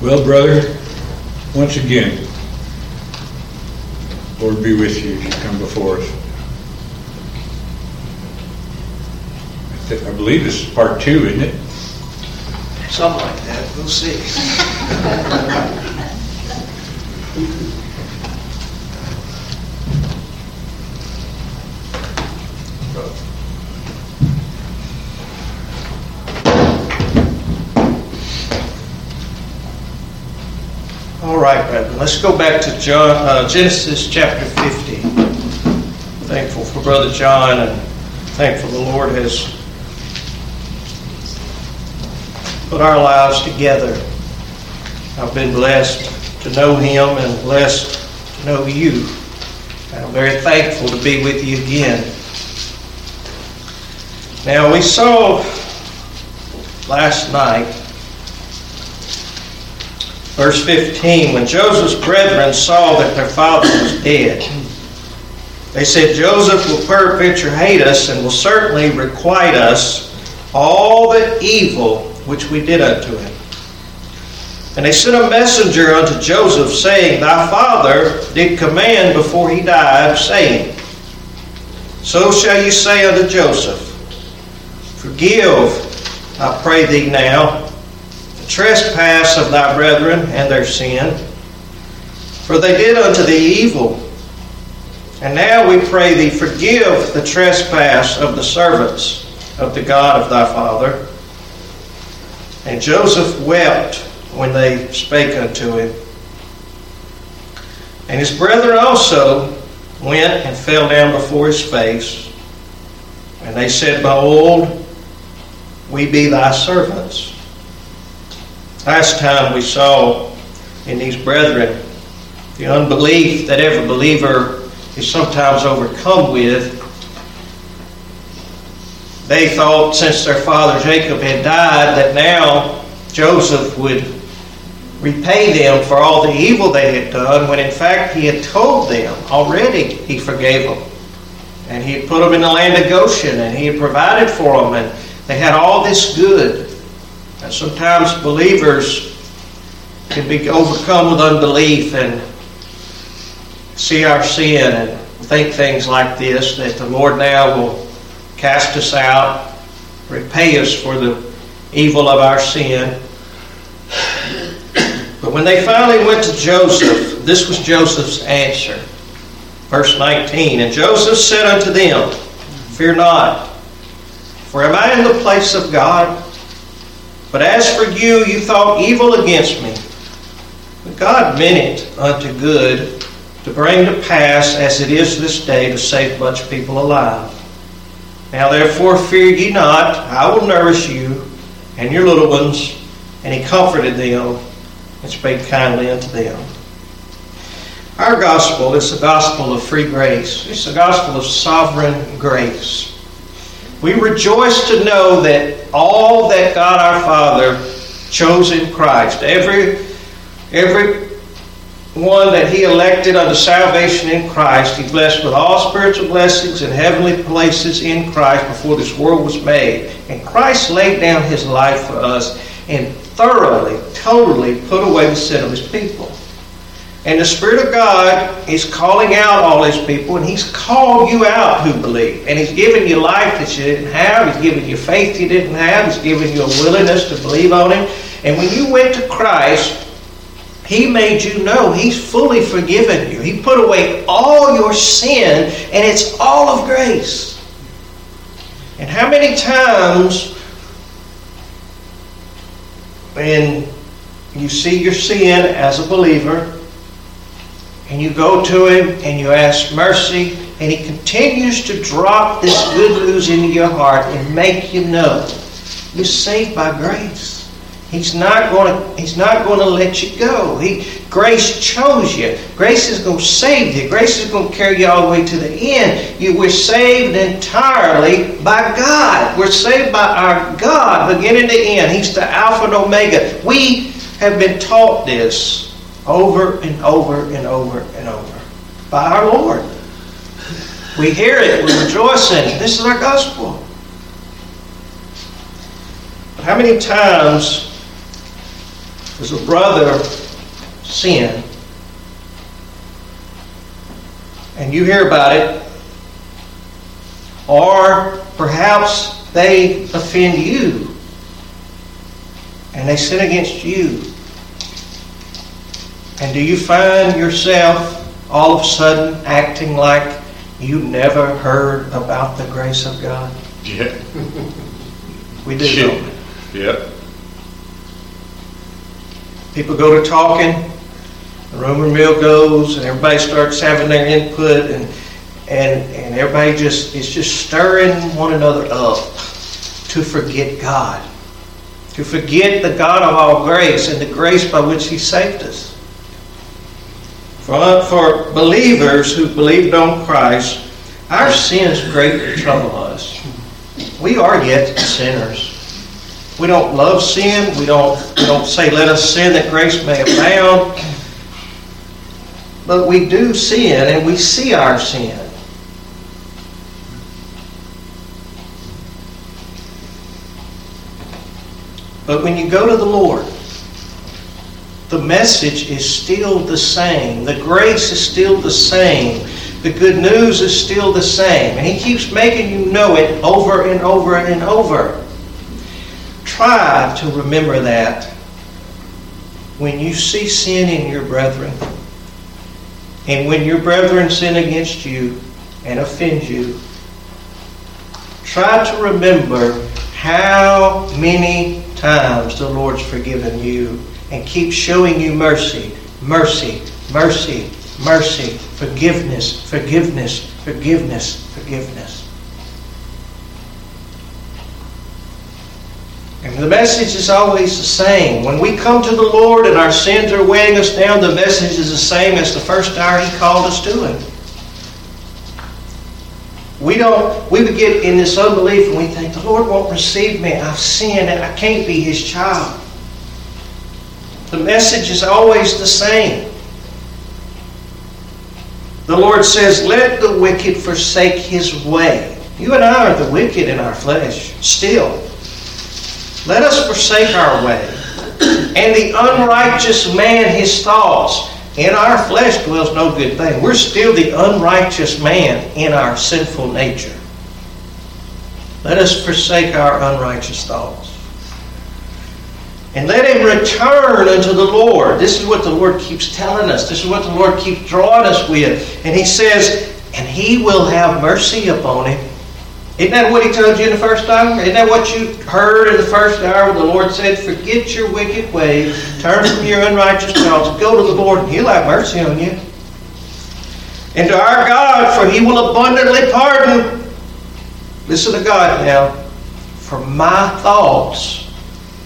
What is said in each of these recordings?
Well, brother, once again, Lord be with you as you come before us. I thi- I believe this is part two, isn't it? Something like that, we'll see. All right, brethren, let's go back to John, uh, Genesis chapter 50. Thankful for Brother John and thankful the Lord has put our lives together. I've been blessed to know him and blessed to know you. And I'm very thankful to be with you again. Now, we saw last night, verse 15, when Joseph's brethren saw that their father was dead, they said, Joseph will peradventure hate us and will certainly requite us all the evil which we did unto him. And they sent a messenger unto Joseph, saying, Thy father did command before he died, saying, So shall you say unto Joseph, Forgive, I pray thee now, trespass of thy brethren and their sin, for they did unto thee evil. And now we pray thee, forgive the trespass of the servants of the God of thy father. And Joseph wept when they spake unto him. And his brethren also went and fell down before his face. And they said, Behold, we be thy servants. Last time we saw in these brethren the unbelief that every believer is sometimes overcome with. They thought since their father Jacob had died that now Joseph would repay them for all the evil they had done, when in fact he had told them already he forgave them. And he had put them in the land of Goshen and he had provided for them and they had all this good. And sometimes believers can be overcome with unbelief and see our sin and think things like this that the Lord now will cast us out, repay us for the evil of our sin. But when they finally went to Joseph, this was Joseph's answer. Verse 19 And Joseph said unto them, Fear not, for am I in the place of God? But as for you, you thought evil against me. But God meant it unto good to bring to pass as it is this day to save much people alive. Now therefore fear ye not, I will nourish you and your little ones. And he comforted them and spake kindly unto them. Our gospel is the gospel of free grace. It's the gospel of sovereign grace. We rejoice to know that all that God our Father chose in Christ, every every one that he elected unto salvation in Christ, he blessed with all spiritual blessings in heavenly places in Christ before this world was made. And Christ laid down his life for us and thoroughly, totally put away the sin of his people. And the Spirit of God is calling out all his people, and he's called you out who believe. And he's given you life that you didn't have, he's given you faith you didn't have, he's given you a willingness to believe on him. And when you went to Christ, he made you know He's fully forgiven you. He put away all your sin, and it's all of grace. And how many times when you see your sin as a believer, and you go to Him and you ask mercy, and He continues to drop this good news into your heart and make you know you're saved by grace. He's not going to, he's not going to let you go. He, grace chose you. Grace is going to save you. Grace is going to carry you all the way to the end. You, we're saved entirely by God. We're saved by our God, beginning to end. He's the Alpha and Omega. We have been taught this over and over and over and over by our Lord. We hear it, we rejoice in it. This is our gospel. But How many times Does a brother sin and you hear about it, or perhaps they offend you and they sin against you. And do you find yourself all of a sudden acting like you never heard about the grace of God? Yeah. We do. we? Yep. People go to talking, the rumor mill goes, and everybody starts having their input, and and and everybody just is just stirring one another up to forget God, to forget the God of all grace and the grace by which He saved us. For, uh, for believers who believed on Christ, our sins greatly trouble us. We are yet sinners. We don't love sin. We don't, we don't say, let us sin that grace may abound. But we do sin and we see our sin. But when you go to the Lord, the message is still the same. The grace is still the same. The good news is still the same. And He keeps making you know it over and over and over. Try to remember that when you see sin in your brethren, and when your brethren sin against you and offend you, try to remember how many times the Lord's forgiven you and keep showing you mercy, mercy, mercy, mercy, forgiveness, forgiveness, forgiveness, forgiveness. And the message is always the same. When we come to the Lord and our sins are weighing us down, the message is the same as the first hour He called us to Him. We don't, we would get in this unbelief and we think, the Lord won't receive me. I've sinned and I can't be His child. The message is always the same. The Lord says, Let the wicked forsake his way. You and I are the wicked in our flesh, still. Let us forsake our way. And the unrighteous man his thoughts. In our flesh dwells no good thing. We're still the unrighteous man in our sinful nature. Let us forsake our unrighteous thoughts. And let him return unto the Lord. This is what the Lord keeps telling us. This is what the Lord keeps drawing us with. And he says, and he will have mercy upon him. Isn't that what he told you in the first hour? Isn't that what you heard in the first hour when the Lord said, Forget your wicked ways, turn from your unrighteous thoughts, go to the Lord, and he'll have mercy on you. And to our God, for he will abundantly pardon. Listen to God now. For my thoughts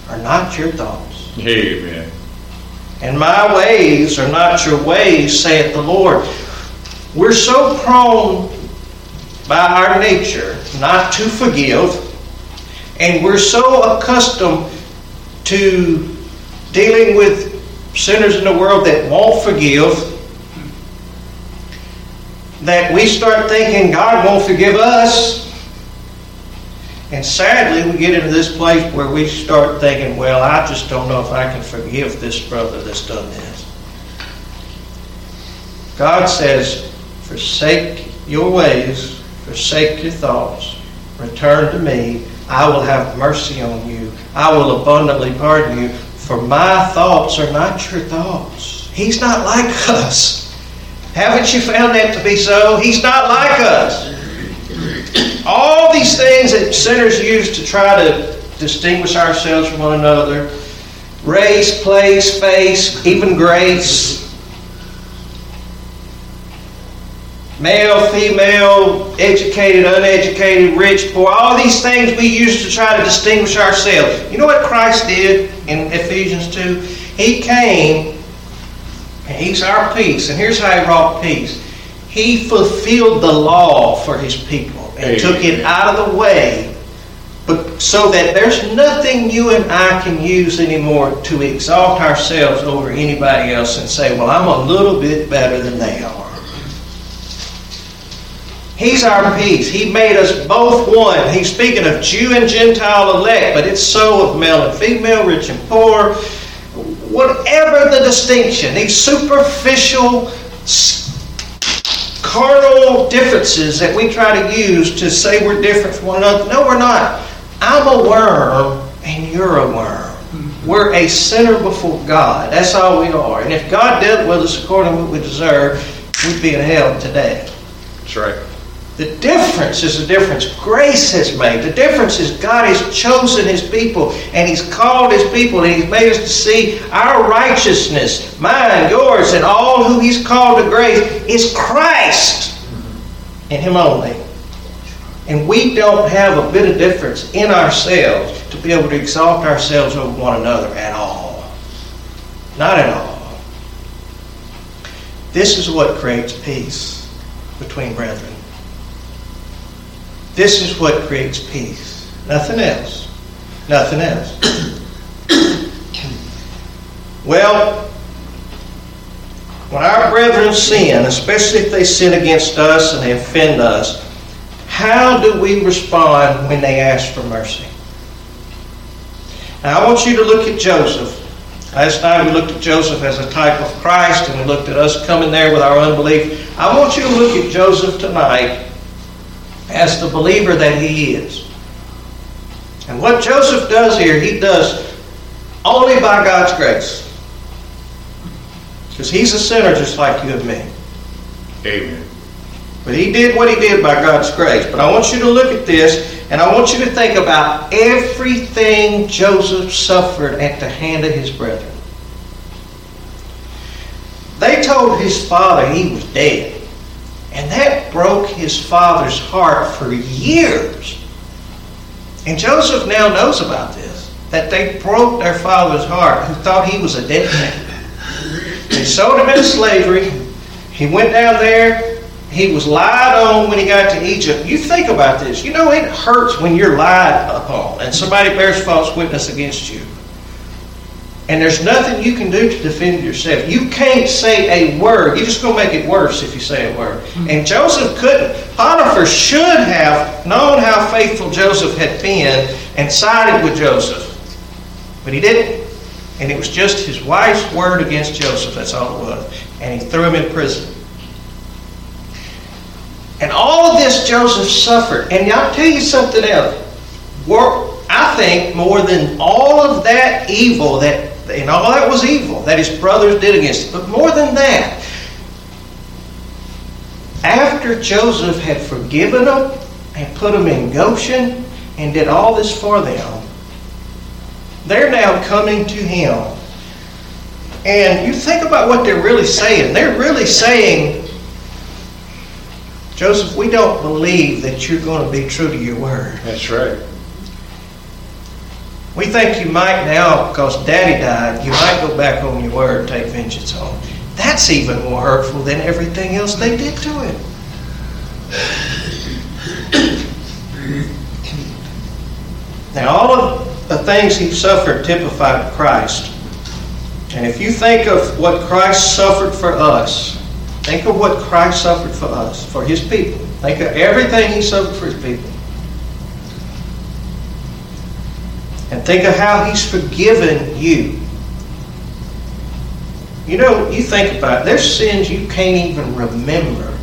are not your thoughts. Amen. And my ways are not your ways, saith the Lord. We're so prone by our nature not to forgive, and we're so accustomed to dealing with sinners in the world that won't forgive that we start thinking God won't forgive us. And sadly, we get into this place where we start thinking, well, I just don't know if I can forgive this brother that's done this. God says, forsake your ways, forsake your thoughts, return to me. I will have mercy on you. I will abundantly pardon you. For my thoughts are not your thoughts. He's not like us. Haven't you found that to be so? He's not like us. All these things that sinners use to try to distinguish ourselves from one another race, place, face, even grace, male, female, educated, uneducated, rich, poor, all these things we use to try to distinguish ourselves. You know what Christ did in Ephesians 2? He came, and He's our peace. And here's how He brought peace He fulfilled the law for His people and took it out of the way. But so that there's nothing you and I can use anymore to exalt ourselves over anybody else and say, well, I'm a little bit better than they are. He's our peace. He made us both one. He's speaking of Jew and Gentile elect, but it's so of male and female, rich and poor, whatever the distinction, these superficial, carnal differences that we try to use to say we're different from one another. No, we're not. I'm a worm and you're a worm. We're a sinner before God. That's all we are. And if God dealt with us according to what we deserve, we'd be in hell today. That's right. The difference is the difference grace has made. The difference is God has chosen His people and He's called His people and He's made us to see our righteousness, mine, yours, and all who He's called to grace is Christ and Him only. And we don't have a bit of difference in ourselves to be able to exalt ourselves over one another at all. Not at all. This is what creates peace between brethren. This is what creates peace. Nothing else. Nothing else. well, when our brethren sin, especially if they sin against us and they offend us, how do we respond when they ask for mercy? Now, I want you to look at Joseph. Last night we looked at Joseph as a type of Christ, and we looked at us coming there with our unbelief. I want you to look at Joseph tonight as the believer that he is. And what Joseph does here, he does only by God's grace. Because he's a sinner just like you and me. Amen. But he did what he did by God's grace. But I want you to look at this, and I want you to think about everything Joseph suffered at the hand of his brethren. They told his father he was dead. And that broke his father's heart for years. And Joseph now knows about this, that they broke their father's heart, who thought he was a dead man. They sold him into slavery. He went down there. He was lied on when he got to Egypt. You think about this. You know, it hurts when you're lied upon and somebody bears false witness against you. And there's nothing you can do to defend yourself. You can't say a word. You're just going to make it worse if you say a word. Hmm. And Joseph couldn't. Potiphar should have known how faithful Joseph had been and sided with Joseph. But he didn't. And it was just his wife's word against Joseph. That's all it was. And he threw him in prison. And all of this Joseph suffered. And I'll tell you something else. I think more than all of that evil that and all that was evil that his brothers did against him. But more than that, after Joseph had forgiven them and put them in Goshen and did all this for them, they're now coming to him. And you think about what they're really saying. They're really saying, Joseph, we don't believe that you're going to be true to your word. That's right. We think you might now, because daddy died, you might go back on your word and take vengeance on him. That's even more hurtful than everything else they did to him. Now, all of the things he suffered typified Christ. And if you think of what Christ suffered for us, think of what Christ suffered for us, for his people. Think of everything he suffered for his people. And think of how He's forgiven you. You know, you think about it, there's sins you can't even remember.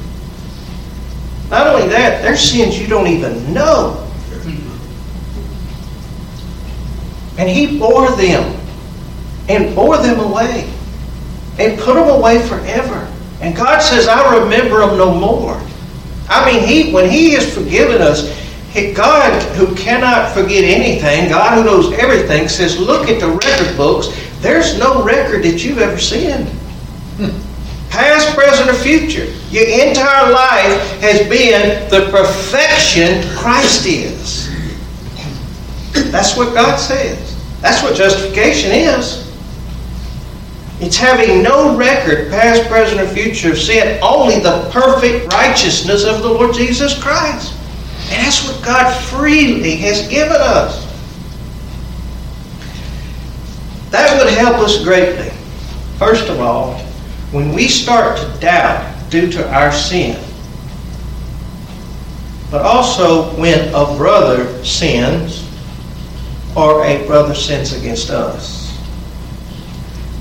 Not only that, there's sins you don't even know. And He bore them and bore them away and put them away forever. And God says, I remember them no more. I mean, He when He has forgiven us, God, who cannot forget anything, God who knows everything, says, Look at the record books. There's no record that you've ever sinned. Past, present, or future. Your entire life has been the perfection Christ is. That's what God says. That's what justification is. It's having no record, past, present, or future of sin, only the perfect righteousness of the Lord Jesus Christ. That's what God freely has given us. That would help us greatly. First of all, when we start to doubt due to our sin, but also when a brother sins or a brother sins against us.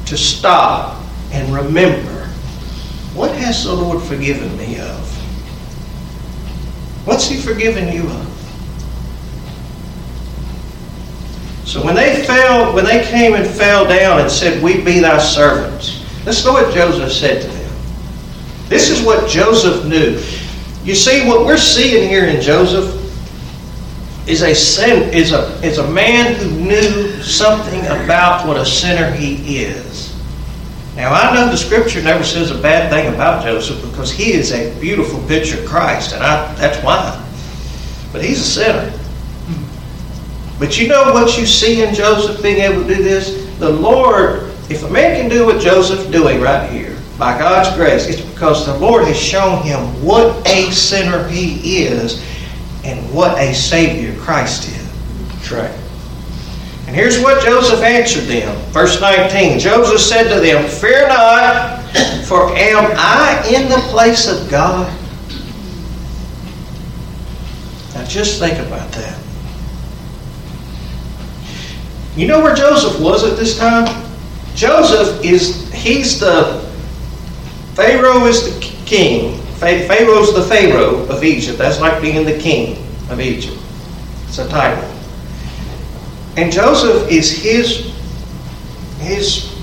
to stop and remember what has the Lord forgiven me of? What's He forgiven you of? So when they fell, when they came and fell down and said, We be thy servants, let's to what Joseph said to them. This is what Joseph knew. You see, what we're seeing here in Joseph is a sin, is a is a man who knew something about what a sinner he is. Now I know the scripture never says a bad thing about Joseph because he is a beautiful picture of Christ, and I, that's why. But he's a sinner. But you know what you see in Joseph being able to do this? The Lord, if a man can do what Joseph's doing right here, by God's grace, it's because the Lord has shown him what a sinner he is and what a Savior Christ is. That's right. And here's what Joseph answered them. Verse 19 Joseph said to them, Fear not, for am I in the place of God? Now just think about that. You know where Joseph was at this time? Joseph is, he's the, Pharaoh is the king. Pharaoh's the Pharaoh of Egypt. That's like being the king of Egypt. It's a title. And Joseph is his, his,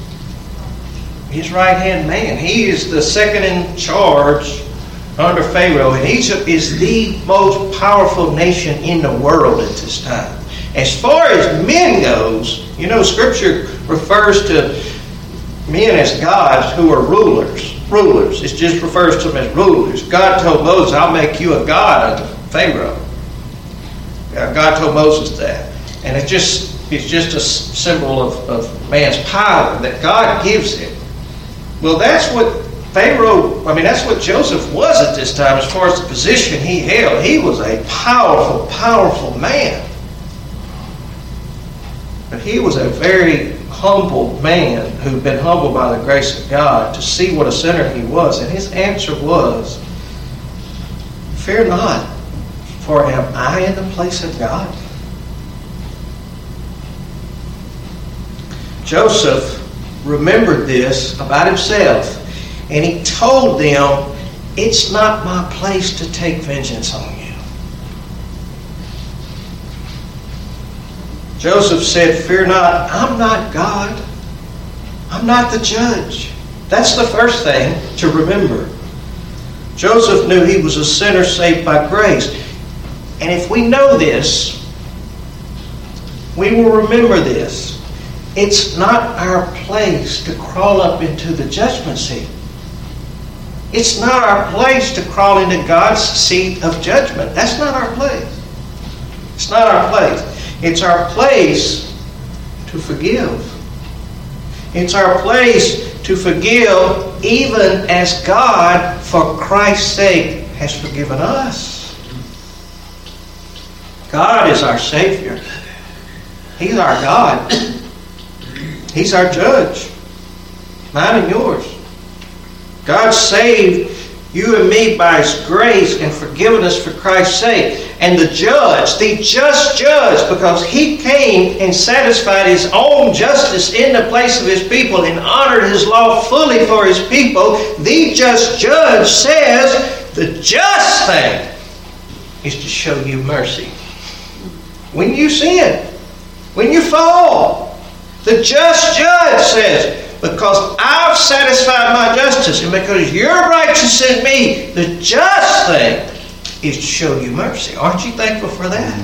his right hand man. He is the second in charge under Pharaoh. And Egypt is the most powerful nation in the world at this time. As far as men goes, you know, Scripture refers to men as gods who are rulers. Rulers. It just refers to them as rulers. God told Moses, I'll make you a god unto Pharaoh. Uh, god told Moses that. And it just it's just a symbol of, of man's power that God gives him. Well, that's what Pharaoh, I mean, that's what Joseph was at this time as far as the position he held. He was a powerful, powerful man. But he was a very humble man who'd been humbled by the grace of God to see what a sinner he was. And his answer was, Fear not, for am I in the place of God? Joseph remembered this about himself, and he told them, It's not my place to take vengeance on you. Joseph said, Fear not, I'm not God. I'm not the judge. That's the first thing to remember. Joseph knew he was a sinner saved by grace. And if we know this, we will remember this. It's not our place to crawl up into the judgment seat. It's not our place to crawl into God's seat of judgment. That's not our place. It's not our place. It's our place to forgive. It's our place to forgive even as God, for Christ's sake, has forgiven us. God is our Savior. He's our God. He's our judge. Mine and yours. God saved you and me by His grace and forgiven us for Christ's sake. And the judge, the just judge, because he came and satisfied his own justice in the place of his people and honored his law fully for his people, the just judge says the just thing is to show you mercy. When you sin, when you fall, the just judge says, because I've satisfied my justice and because you're righteous in me, the just thing is to show you mercy. Aren't you thankful for that?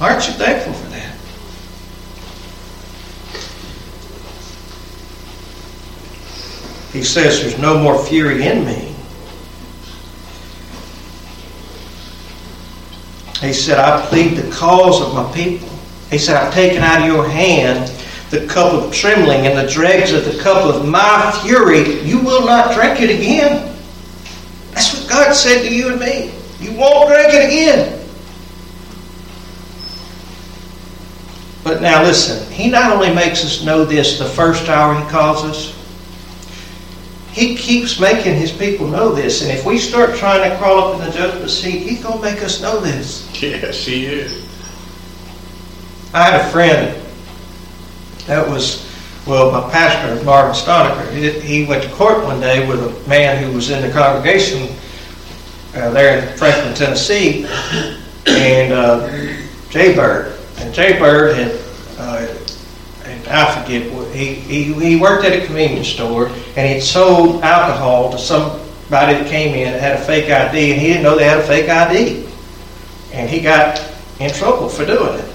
Aren't you thankful for that? He says there's no more fury in me. He said, I plead the cause of my people. He said, I've taken out of your hand the cup of trembling and the dregs of the cup of my fury. You will not drink it again. That's what God said to you and me. You won't drink it again. But now listen, He not only makes us know this the first hour He calls us, He keeps making His people know this. And if we start trying to crawl up in the judgment seat, He's going to make us know this. Yes, He is. I had a friend that was Well, my pastor, Marvin Stalnaker, he- he went to court one day with a man who was in the congregation uh, there in Franklin, Tennessee, and uh, Jay Bird. And Jay Bird had, uh, and I forget, what- he, he, he worked at a convenience store, and he'd sold alcohol to somebody that came in that had a fake ID, and he didn't know they had a fake ID. And he got in trouble for doing it.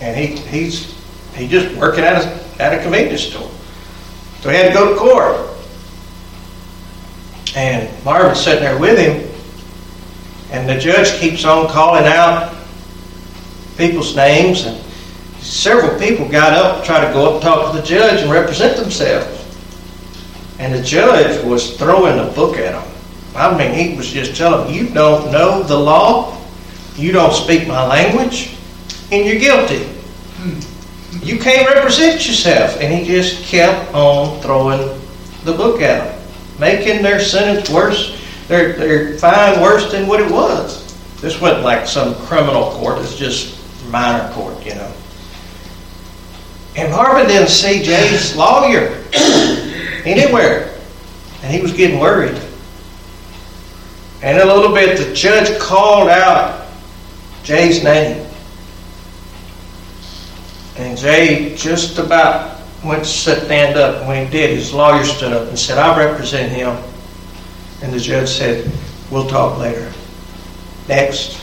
And he, he's, he just working at a, at a convenience store. So he had to go to court. And Marvin's sitting there with him, and the judge keeps on calling out people's names, and several people got up, tried to go up and talk to the judge and represent themselves. And the judge was throwing a book at them. I mean, he was just telling them, you don't know the law, you don't speak my language, and you're guilty. You can't represent yourself. And he just kept on throwing the book at them, making their sentence worse, their, their fine worse than what it was. This wasn't like some criminal court, it's just minor court, you know. And Marvin didn't see Jay's lawyer anywhere. And he was getting worried. And a little bit, the judge called out Jay's name. And Jay just about went to stand up. When he did, his lawyer stood up and said, I represent him. And the judge said, We'll talk later. Next.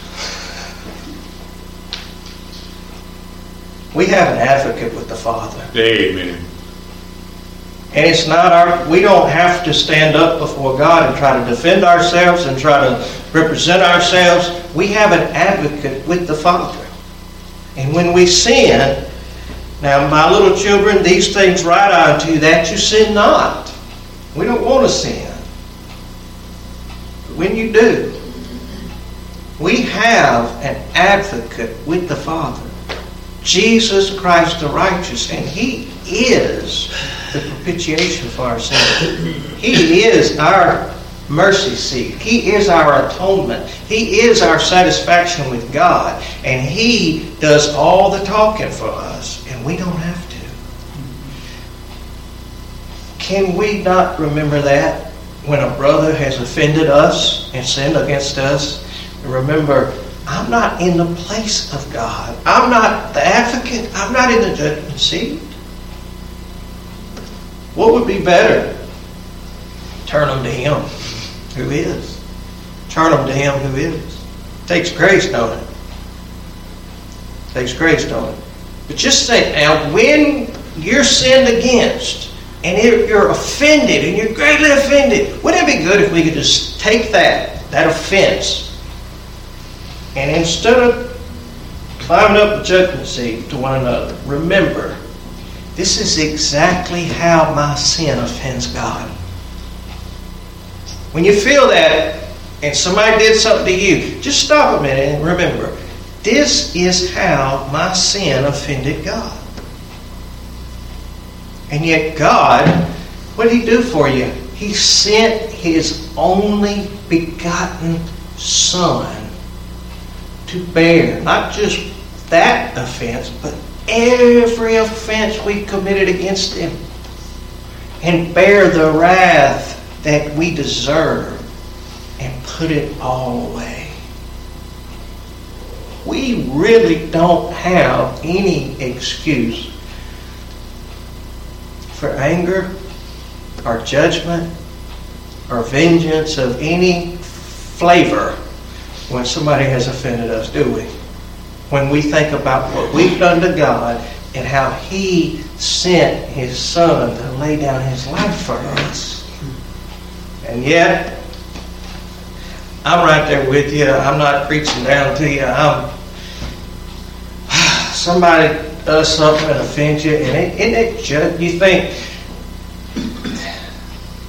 We have an advocate with the Father. Amen. And it's not our, we don't have to stand up before God and try to defend ourselves and try to represent ourselves. We have an advocate with the Father. And when we sin, now my little children, these things write unto you that you sin not. We don't want to sin. But when you do, we have an advocate with the Father. Jesus Christ the righteous, and He is the propitiation for our sins. He is our mercy seat. He is our atonement. He is our satisfaction with God. And He does all the talking for us, we don't have to. Can we not remember that when a brother has offended us and sinned against us? Remember, I'm not in the place of God. I'm not the advocate. I'm not in the judgment seat. What would be better? Turn them to Him who is. Turn them to Him who is. Takes grace, don't it? Takes grace, don't it? But just think now, when you're sinned against and you're offended and you're greatly offended, wouldn't it be good if we could just take that, that offense, and instead of climbing up the judgment seat to one another, remember, this is exactly how my sin offends God. When you feel that and somebody did something to you, just stop a minute and remember, this is how my sin offended God. And yet, God, what did He do for you? He sent His only begotten Son to bear not just that offense, but every offense we committed against Him and bear the wrath that we deserve and put it all away. We really don't have any excuse for anger or judgment or vengeance of any flavor when somebody has offended us, do we? When we think about what we've done to God and how He sent His Son to lay down His life for us. And yet, I'm right there with you. I'm not preaching down to you. I'm somebody does something and offends you, and isn't it just you think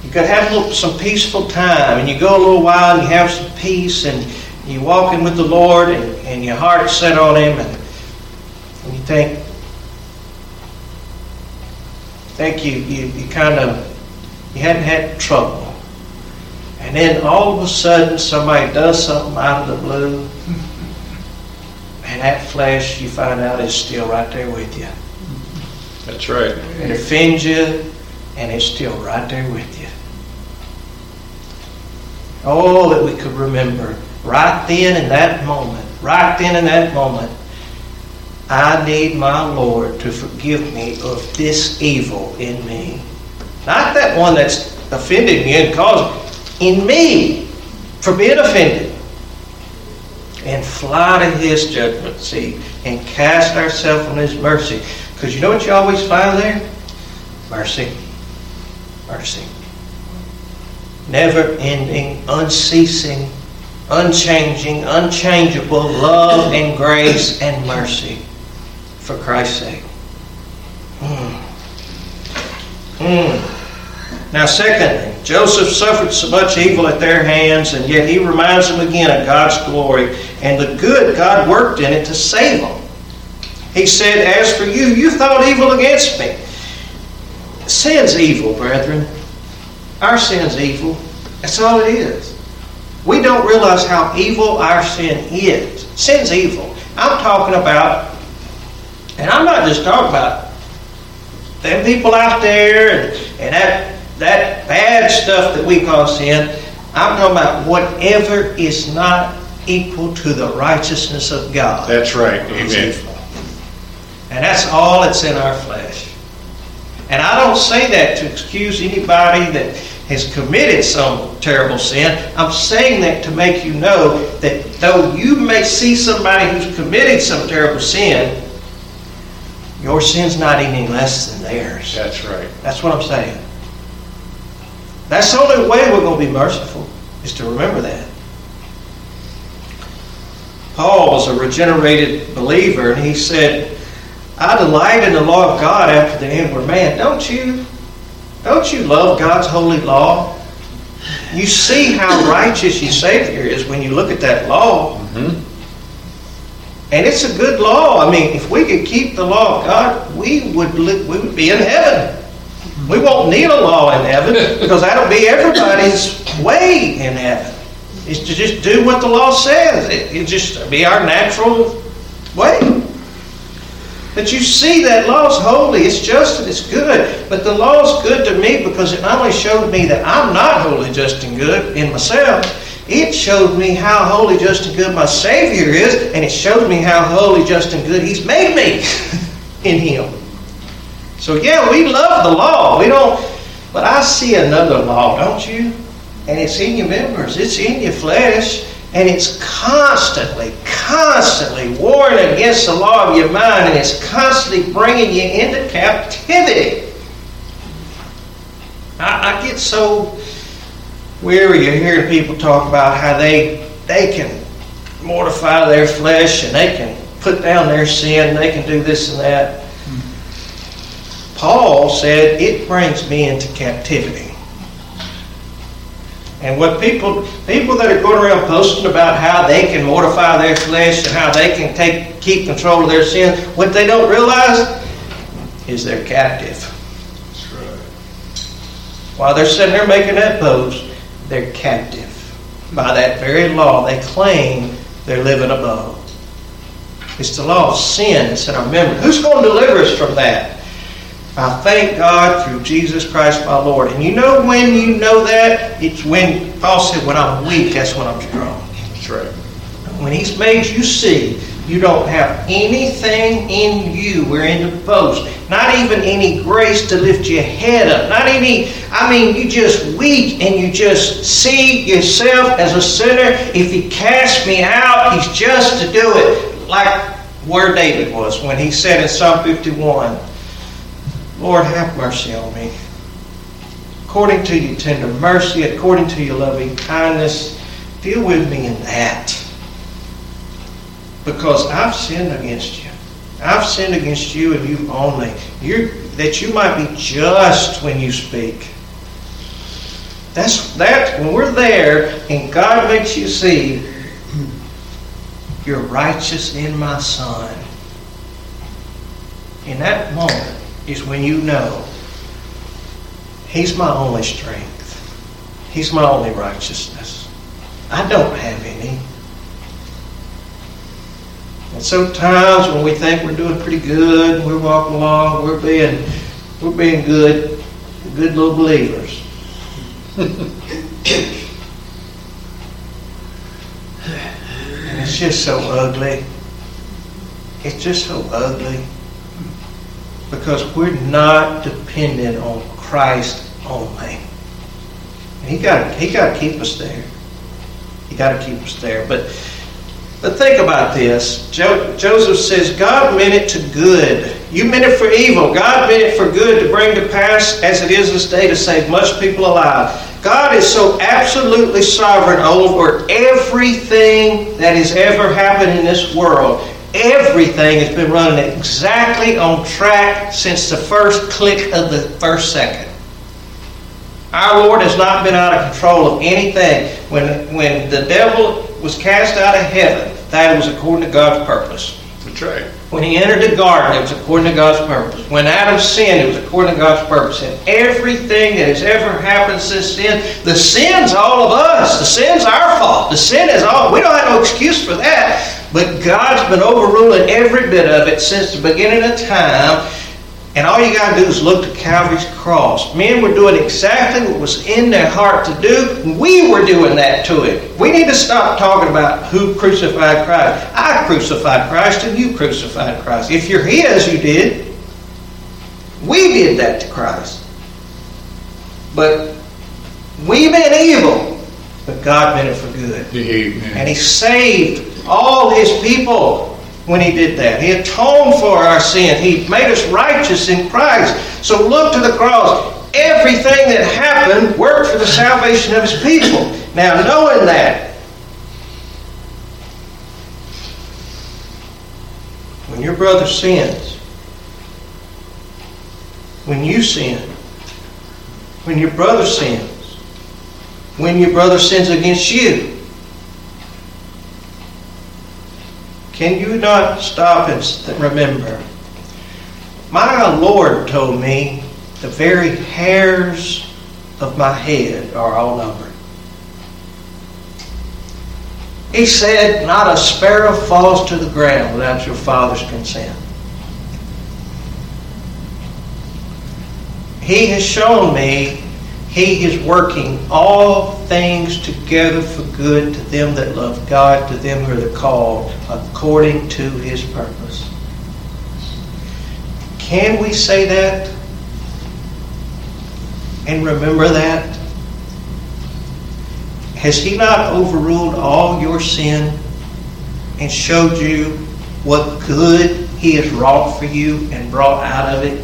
you could have little, some peaceful time, and you go a little while and you have some peace, and you walking with the Lord, and, and your heart's set on Him, and, and you think, think you, you, you kind of you hadn't had trouble. And then all of a sudden somebody does something out of the blue. And that flesh you find out is still right there with you. That's right. It offends you, and it's still right there with you. Oh, that we could remember right then in that moment, right then in that moment, I need my Lord to forgive me of this evil in me. Not that one that's offended me and caused in me for being offended. And fly to his judgment seat and cast ourselves on his mercy. Because you know what you always find there? Mercy. Mercy. Never ending, unceasing, unchanging, unchangeable love and grace and mercy for Christ's sake. Mm. Mm. Now, secondly, Joseph suffered so much evil at their hands, and yet he reminds them again of God's glory and the good God worked in it to save them. He said, As for you, you thought evil against me. Sin's evil, brethren. Our sin's evil. That's all it is. We don't realize how evil our sin is. Sin's evil. I'm talking about and I'm not just talking about them people out there and, and that, that bad stuff that we call sin. I'm talking about whatever is not equal to the righteousness of God. That's right. Amen. And that's all that's in our flesh. And I don't say that to excuse anybody that has committed some terrible sin. I'm saying that to make you know that though you may see somebody who's committed some terrible sin, your sin's not any less than theirs. That's right. That's what I'm saying. That's the only way we're going to be merciful, is to remember that. Paul was a regenerated believer, and he said, I delight in the law of God after the inward man. Don't you? Don't you love God's holy law? You see how righteous your Savior is when you look at that law. Mm-hmm. And it's a good law. I mean, if we could keep the law of God, we would li- we would be in heaven. We won't need a law in heaven because that'll be everybody's way in heaven. Is to just do what the law says. It, it just be our natural way. But you see that law's holy, it's just and it's good. But the law's good to me because it not only showed me that I'm not holy, just, and good in myself, it showed me how holy, just, and good my Savior is, and it showed me how holy, just, and good He's made me in Him. So yeah, we love the law. We don't, but I see another law, don't you? And it's in your members. It's in your flesh. And it's constantly, constantly warring against the law of your mind, and it's constantly bringing you into captivity. I, I get so weary of hearing people talk about how they they can mortify their flesh and they can put down their sin, and they can do this and that. Paul said, It brings me into captivity. And what people people that are going around posting about how they can mortify their flesh and how they can take keep control of their sin, what they don't realize is they're captive. That's right. While they're sitting there making that pose, they're captive. By that very law, they claim they're living above. It's the law of sin that's in our memory. Who's going to deliver us from that? I thank God through Jesus Christ my Lord. And you know when you know that? It's when Paul said, when I'm weak, that's when I'm strong. That's right. When He's made you see you don't have anything in you wherein to boast. Not even any grace to lift your head up. Not any, I mean, you just weak and you just see yourself as a sinner. If He casts me out, He's just to do it. Like where David was when he said in Psalm 51, Lord, have mercy on me. According to your tender mercy, according to your loving kindness, deal with me in that. Because I've sinned against you. I've sinned against you and you only. You're, that you might be just when you speak. That's that when we're there and God makes you see you're righteous in my son. In that moment is when you know He's my only strength. He's my only righteousness. I don't have any. And sometimes when we think we're doing pretty good, we're walking along, we're being, we're being good, good little believers. and it's just so ugly. It's just so ugly because we're not dependent on Christ only. And he got he got to keep us there. He got to keep us there. But but think about this. Jo- Joseph says, God meant it to good. You meant it for evil. God meant it for good to bring to pass as it is this day to save much people alive. God is so absolutely sovereign over everything that has ever happened in this world. Everything has been running exactly on track since the first click of the first second. Our Lord has not been out of control of anything. When, when the devil was cast out of heaven, that was according to God's purpose. That's right. When he entered the garden, it was according to God's purpose. When Adam sinned, it was according to God's purpose. And everything that has ever happened since then, the sin's all of us. The sin's our fault. The sin is all. We don't have no excuse for that. But God's been overruling every bit of it since the beginning of time. And all you got to do is look to Calvary's cross. Men were doing exactly what was in their heart to do. We were doing that to him. We need to stop talking about who crucified Christ. I crucified Christ and you crucified Christ. If you're his, you did. We did that to Christ. But we meant evil, but God meant it for good. Amen. And he saved all his people when he did that. He atoned for our sin. He made us righteous in Christ. So look to the cross. Everything that happened worked for the salvation of his people. Now, knowing that, when your brother sins, when you sin, when your brother sins, when your brother sins against you, Can you not stop and remember? My Lord told me the very hairs of my head are all numbered. He said, Not a sparrow falls to the ground without your Father's consent. He has shown me he is working all things together for good to them that love God, to them who are called according to his purpose. Can we say that? And remember that? Has he not overruled all your sin and showed you what good he has wrought for you and brought out of it?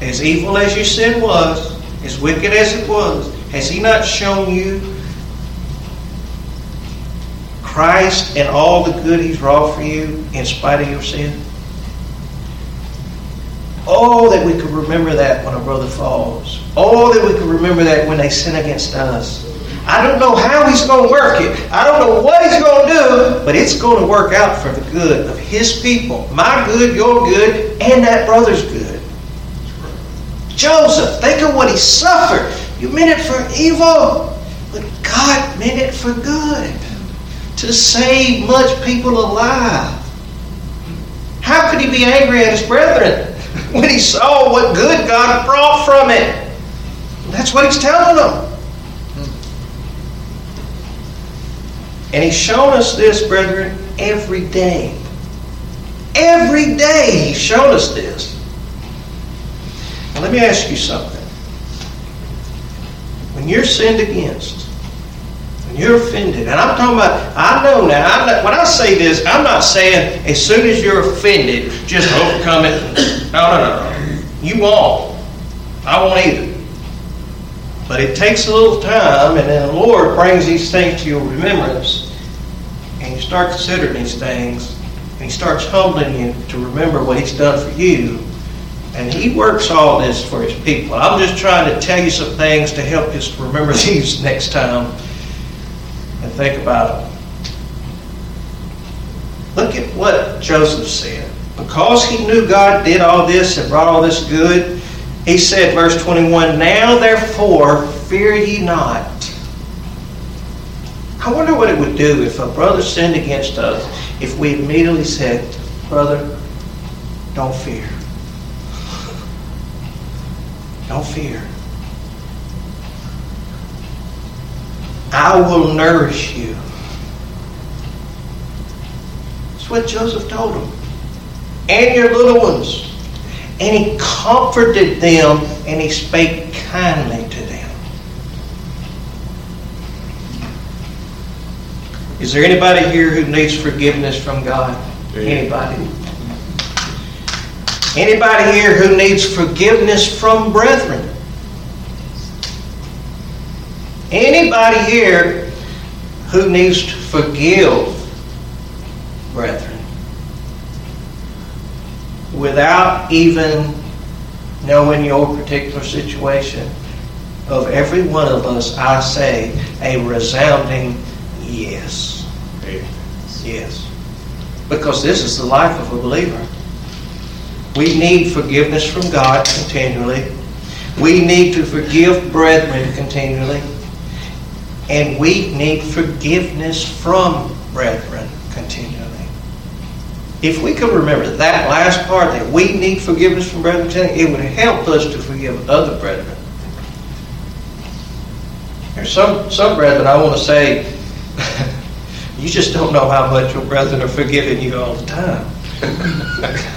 As evil as your sin was, as wicked as it was, has He not shown you Christ and all the good He's wrought for you in spite of your sin? Oh, that we could remember that when a brother falls. Oh, that we could remember that when they sin against us. I don't know how he's going to work it. I don't know what he's going to do, but it's going to work out for the good of his people. My good, your good, and that brother's good. Joseph, think of what he suffered. You meant it for evil, but God meant it for good to save much people alive. How could he be angry at his brethren when he saw what good God brought from it? That's what he's telling them. And he's shown us this, brethren, every day. Every day he's shown us this. Let me ask you something. When you're sinned against, when you're offended, and I'm talking about, I know now, I'm not, when I say this, I'm not saying as soon as you're offended, just overcome it. No, no, no. You won't. I won't either. But it takes a little time, and then the Lord brings these things to your remembrance, and you start considering these things, and He starts humbling you to remember what He's done for you and he works all this for his people. I'm just trying to tell you some things to help us remember these next time and think about them. Look at what Joseph said. Because he knew God did all this and brought all this good, he said, verse 21, Now therefore fear ye not. I wonder what it would do if a brother sinned against us if we immediately said, Brother, don't fear. Don't fear. I will nourish you. That's what Joseph told them. And your little ones. And he comforted them and he spake kindly to them. Is there anybody here who needs forgiveness from God? Anybody? Anybody here who needs forgiveness from brethren? Anybody here who needs to forgive brethren without even knowing your particular situation? Of every one of us, I say a resounding yes. Yes. Because this is the life of a believer. We need forgiveness from God continually. We need to forgive brethren continually. And we need forgiveness from brethren continually. If we could remember that last part, that we need forgiveness from brethren, continually—it would help us to forgive other brethren. There's some, some brethren I want to say, you just don't know how much your brethren are forgiving you all the time.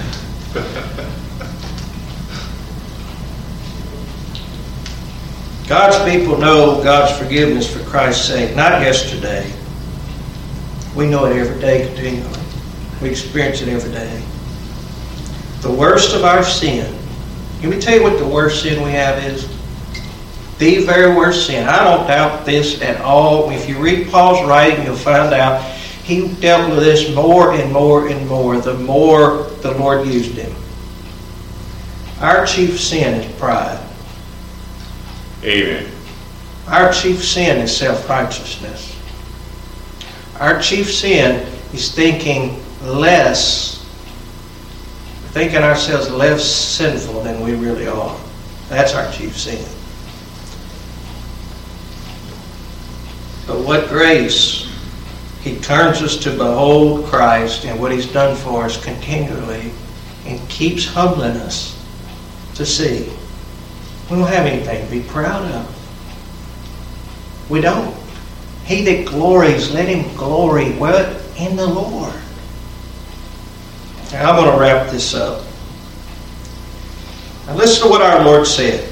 God's people know God's forgiveness for Christ's sake, not yesterday. We know it every day continually. We experience it every day. The worst of our sin. Let me tell you what the worst sin we have is. The very worst sin. I don't doubt this at all. If you read Paul's writing, you'll find out he dealt with this more and more and more the more the Lord used him. Our chief sin is pride. Amen. Our chief sin is self righteousness. Our chief sin is thinking less, thinking ourselves less sinful than we really are. That's our chief sin. But what grace! He turns us to behold Christ and what He's done for us continually and keeps humbling us to see we don't have anything to be proud of. We don't. He that glories, let him glory what? In the Lord. Now I'm going to wrap this up. Now listen to what our Lord said.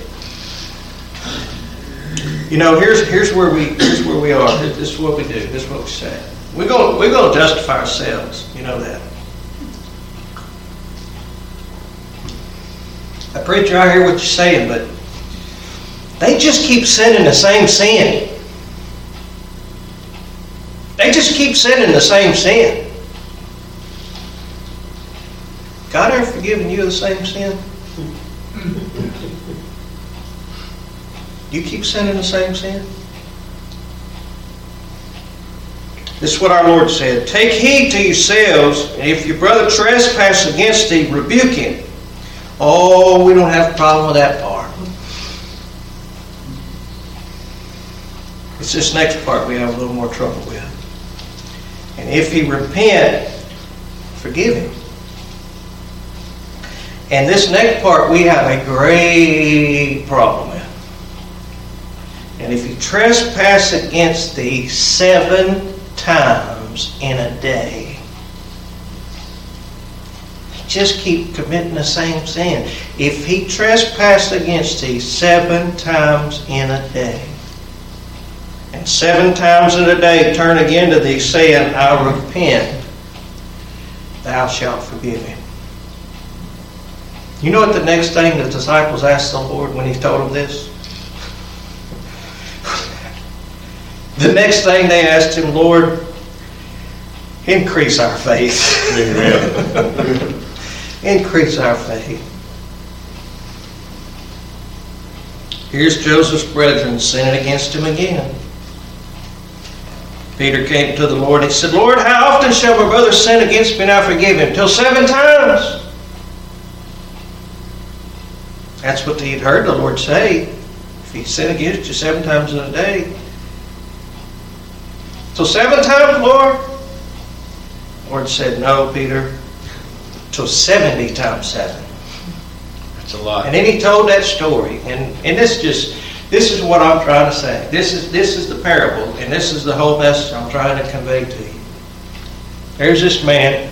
You know, here's here's where we here's where we are. This is what we do. This is what we say. We're going we're going to justify ourselves. You know that. A preacher, I hear what you're saying, but they just keep sinning the same sin. They just keep sinning the same sin. God ever forgiven you the same sin? You keep sinning the same sin? This is what our Lord said. Take heed to yourselves, and if your brother trespass against thee, rebuke him. Oh, we don't have a problem with that part. It's this next part we have a little more trouble with. And if he repent, forgive him. And this next part we have a great problem with. And if he trespass against thee seven times in a day, just keep committing the same sin. If he trespass against thee seven times in a day, and seven times in a day turn again to thee, saying, I repent, thou shalt forgive him. You know what the next thing the disciples asked the Lord when he told them this? The next thing they asked him, Lord, increase our faith. Amen. increase our faith. Here's Joseph's brethren sinning against him again. Peter came to the Lord and he said, Lord, how often shall my brother sin against me and I forgive him? Till seven times. That's what he'd heard the Lord say. If he sin against you seven times in a day. So seven times, Lord? Lord said, No, Peter, till 70 times 7. That's a lot. And then he told that story. And, and this just this is what I'm trying to say. This is this is the parable, and this is the whole message I'm trying to convey to you. There's this man.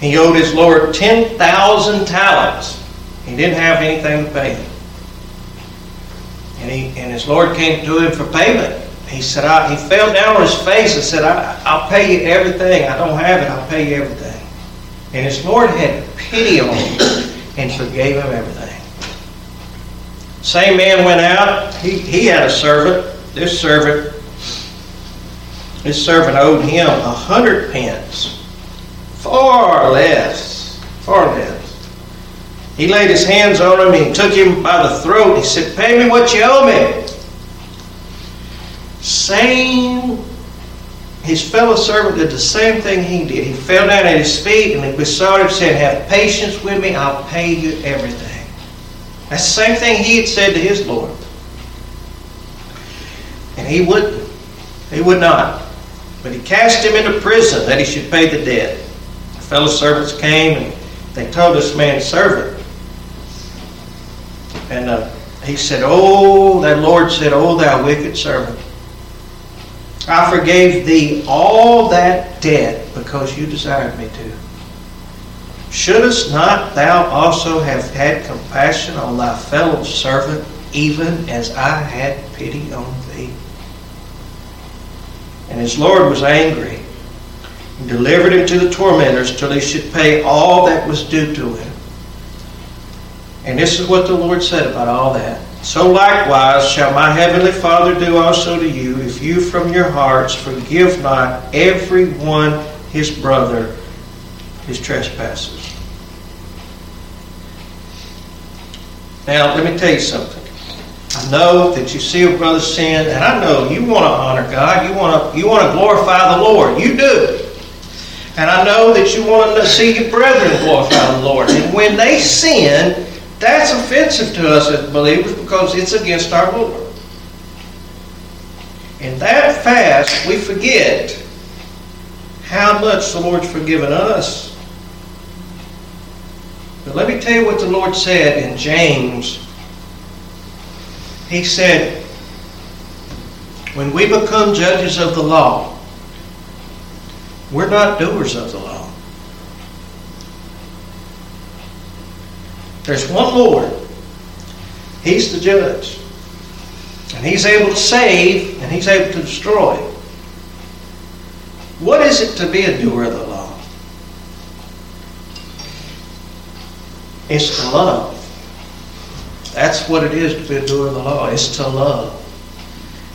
He owed his Lord 10,000 talents. He didn't have anything to pay him. And, he, and his Lord came to him for payment. He said, I, he fell down on his face and said, I, I'll pay you everything. I don't have it. I'll pay you everything. And his Lord had pity on him and forgave him everything. Same man went out. He, he had a servant. This servant, this servant owed him a hundred pence. Far less. Far less. He laid his hands on him and he took him by the throat. He said, Pay me what you owe me. Same, his fellow servant did the same thing he did. He fell down at his feet and he besought him, said, Have patience with me, I'll pay you everything. That's the same thing he had said to his Lord. And he wouldn't. He would not. But he cast him into prison that he should pay the debt. The fellow servants came and they told this man's servant. And uh, he said, Oh, that Lord said, Oh, thou wicked servant. I forgave thee all that debt because you desired me to. Shouldst not thou also have had compassion on thy fellow servant, even as I had pity on thee? And his Lord was angry and delivered him to the tormentors till he should pay all that was due to him. And this is what the Lord said about all that. So likewise shall my heavenly Father do also to you, if you from your hearts forgive not every one his brother his trespasses. Now, let me tell you something. I know that you see a brother sin, and I know you want to honor God. You want to you want to glorify the Lord. You do. And I know that you want to see your brethren glorify the Lord. And when they sin, that's offensive to us as believers because it's against our Lord. In that fast, we forget how much the Lord's forgiven us. But let me tell you what the Lord said in James. He said, when we become judges of the law, we're not doers of the law. There's one Lord. He's the judge. And He's able to save and He's able to destroy. What is it to be a doer of the law? It's to love. That's what it is to be a doer of the law. It's to love.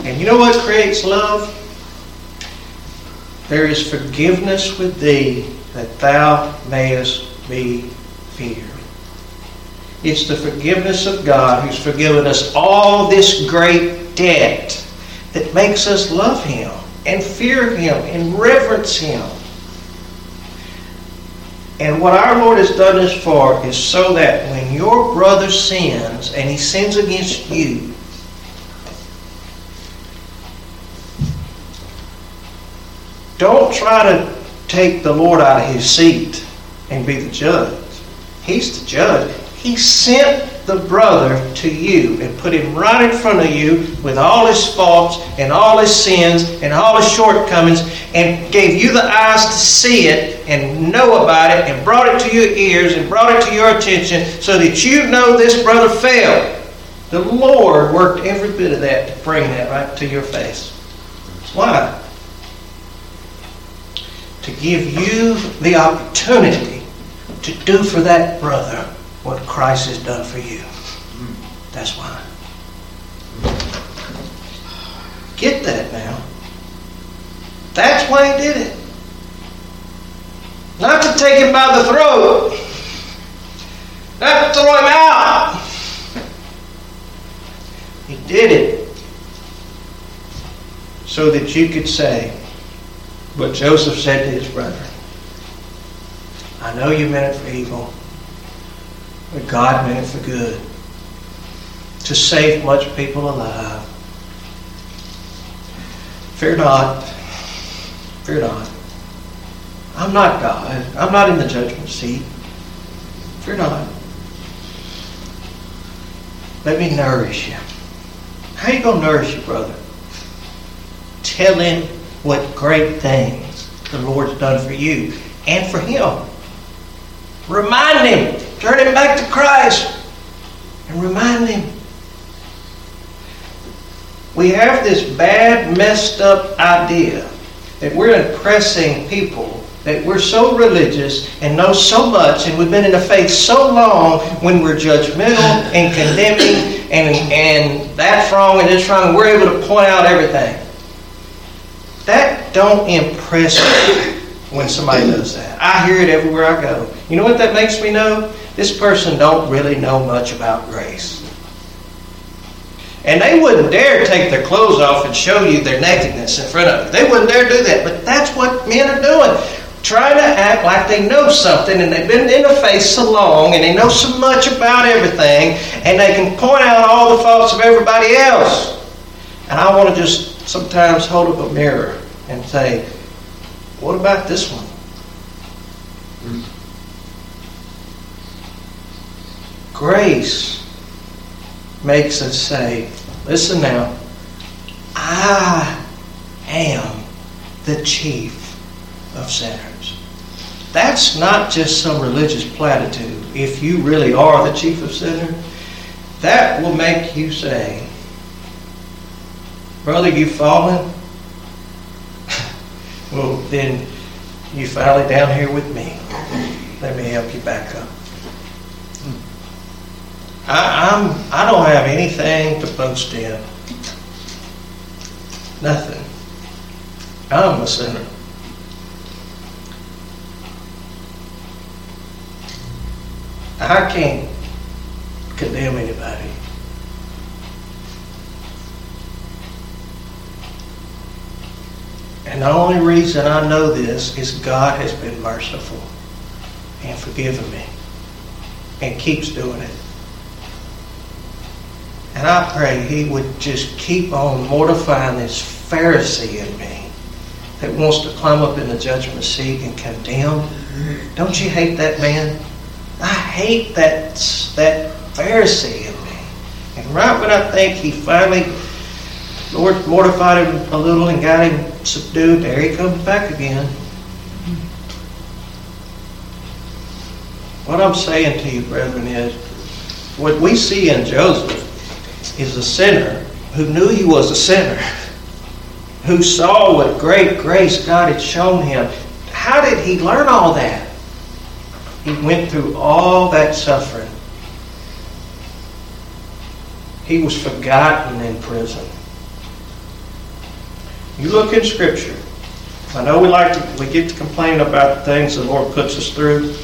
And you know what creates love? There is forgiveness with thee that thou mayest be feared. It's the forgiveness of God who's forgiven us all this great debt that makes us love Him and fear Him and reverence Him. And what our Lord has done this for is so that when your brother sins and he sins against you, don't try to take the Lord out of his seat and be the judge. He's the judge. He sent the brother to you and put him right in front of you with all his faults and all his sins and all his shortcomings and gave you the eyes to see it and know about it and brought it to your ears and brought it to your attention so that you know this brother failed. The Lord worked every bit of that to bring that right to your face. Why? To give you the opportunity to do for that brother what Christ has done for you. Mm, that's why. Get that now. That's why he did it. Not to take him by the throat. Not to throw him out. He did it so that you could say what Joseph said to his brother. I know you meant it for evil, but God meant it for good. To save much people alive. Fear not. Fear not. I'm not God. I'm not in the judgment seat. Fear not. Let me nourish you. How you to nourish your brother? Tell him what great things the Lord's done for you and for him. Remind him. Turn him back to Christ. And remind him. We have this bad, messed up idea that we're impressing people that we're so religious and know so much and we've been in the faith so long when we're judgmental and condemning and, and that's wrong and this wrong and we're able to point out everything that don't impress me when somebody does that i hear it everywhere i go you know what that makes me know this person don't really know much about grace and they wouldn't dare take their clothes off and show you their nakedness in front of you. They wouldn't dare do that. But that's what men are doing trying to act like they know something and they've been in the faith so long and they know so much about everything and they can point out all the faults of everybody else. And I want to just sometimes hold up a mirror and say, what about this one? Grace makes us say, listen now, I am the chief of sinners. That's not just some religious platitude. If you really are the chief of sinners, that will make you say, Brother, you've fallen. well, then you finally down here with me. Let me help you back up. I, I'm, I don't have anything to boast in. Nothing. I'm a sinner. I can't condemn anybody. And the only reason I know this is God has been merciful and forgiven me and keeps doing it. And I pray He would just keep on mortifying this Pharisee in me that wants to climb up in the judgment seat and condemn. Don't you hate that man? I hate that, that Pharisee in me. And right when I think he finally, Lord mortified him a little and got him subdued, there he comes back again. What I'm saying to you, brethren, is what we see in Joseph is a sinner who knew he was a sinner, who saw what great grace God had shown him. How did he learn all that? He went through all that suffering. He was forgotten in prison. You look in Scripture. I know we like to, we get to complain about the things the Lord puts us through.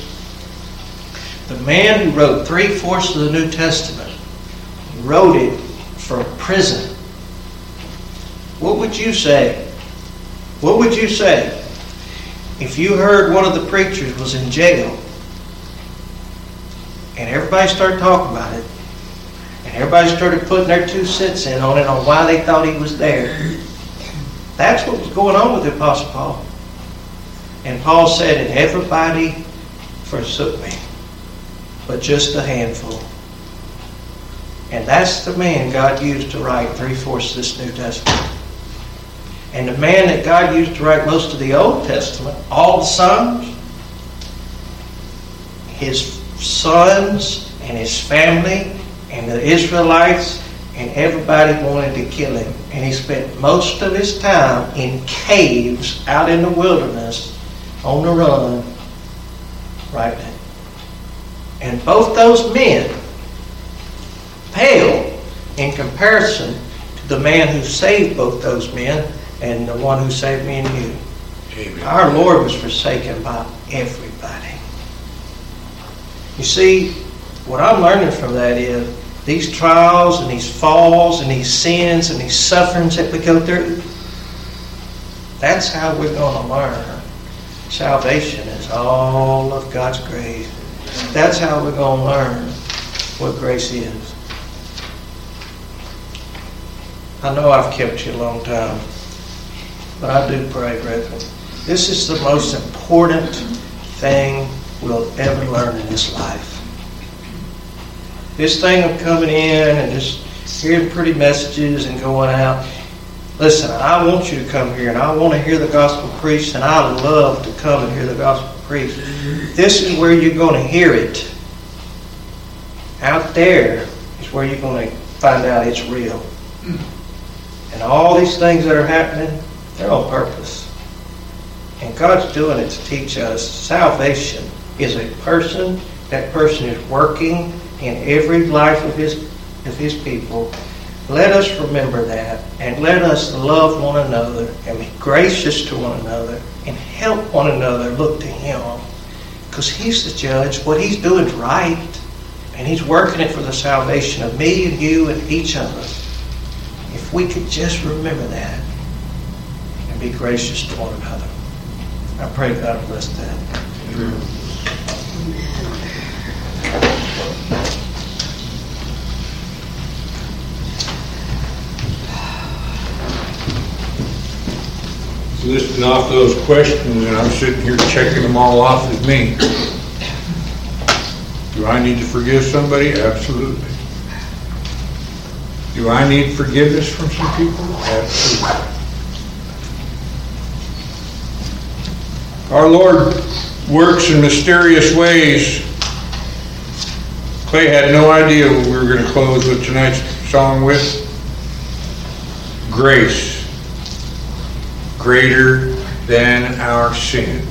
The man who wrote three fourths of the New Testament wrote it from prison. What would you say? What would you say if you heard one of the preachers was in jail and everybody started talking about it. And everybody started putting their two cents in on it on why they thought he was there. That's what was going on with the Apostle Paul. And Paul said, and everybody forsook me, but just a handful. And that's the man God used to write three-fourths of this New Testament. And the man that God used to write most of the Old Testament, all the Psalms, his sons and his family and the Israelites and everybody wanted to kill him. And he spent most of his time in caves out in the wilderness on the run right. And both those men pale in comparison to the man who saved both those men and the one who saved me and you. Amen. Our Lord was forsaken by everybody. You see, what I'm learning from that is these trials and these falls and these sins and these sufferings that we go through, that's how we're going to learn. Salvation is all of God's grace. That's how we're going to learn what grace is. I know I've kept you a long time, but I do pray, brethren, This is the most important thing we'll ever learn in this life. This thing of coming in and just hearing pretty messages and going out. Listen, I want you to come here and I want to hear the gospel preached and I love to come and hear the gospel preached. This is where you're going to hear it. Out there is where you're going to find out it's real. And all these things that are happening, they're on purpose. And God's doing it to teach us salvation is a person. That person is working in every life of his of his people. Let us remember that and let us love one another and be gracious to one another and help one another look to him. Because he's the judge. What he's doing is right. And he's working it for the salvation of me and you and each other. If we could just remember that and be gracious to one another. I pray God bless that. Amen. listing off those questions, and I'm sitting here checking them all off as me. Do I need to forgive somebody? Absolutely. Do I need forgiveness from some people? Absolutely. Our Lord works in mysterious ways. Clay had no idea what we were going to close with tonight's song with. Grace greater than our sin.